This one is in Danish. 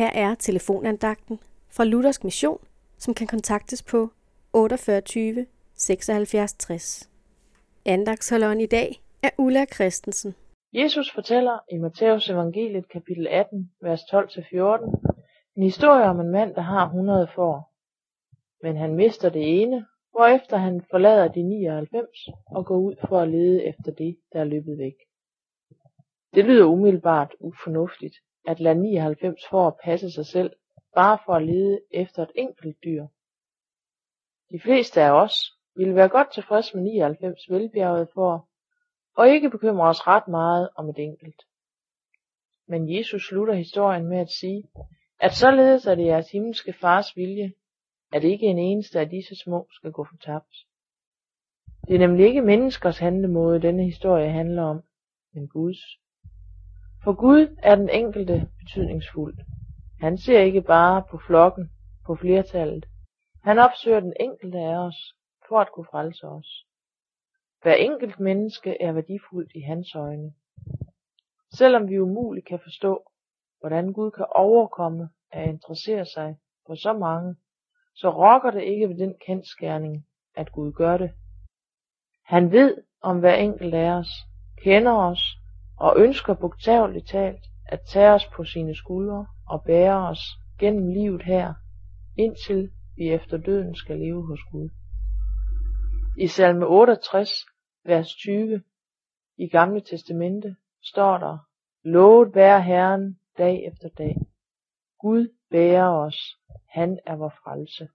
Her er telefonandagten fra Luthersk Mission, som kan kontaktes på 48 76 60. Andagsholderen i dag er Ulla Christensen. Jesus fortæller i Matteus evangeliet kapitel 18, vers 12-14, en historie om en mand, der har 100 får. Men han mister det ene, hvorefter han forlader de 99 og går ud for at lede efter det, der er løbet væk. Det lyder umiddelbart ufornuftigt, at lade 99 får passe sig selv, bare for at lede efter et enkelt dyr. De fleste af os ville være godt tilfreds med 99 velbjergede får, og ikke bekymre os ret meget om et enkelt. Men Jesus slutter historien med at sige, at således er det jeres himmelske fars vilje, at ikke en eneste af disse små skal gå fortabt. Det er nemlig ikke menneskers handlemåde, denne historie handler om, men Guds. For Gud er den enkelte betydningsfuld. Han ser ikke bare på flokken, på flertallet. Han opsøger den enkelte af os, for at kunne frelse os. Hver enkelt menneske er værdifuldt i hans øjne. Selvom vi umuligt kan forstå, hvordan Gud kan overkomme at interessere sig for så mange, så rokker det ikke ved den kendskærning, at Gud gør det. Han ved om hver enkelt af os, kender os og ønsker bogstaveligt talt at tage os på sine skuldre og bære os gennem livet her, indtil vi efter døden skal leve hos Gud. I salme 68, vers 20 i Gamle Testamente står der, Lovet være Herren dag efter dag. Gud bærer os, han er vor frelse.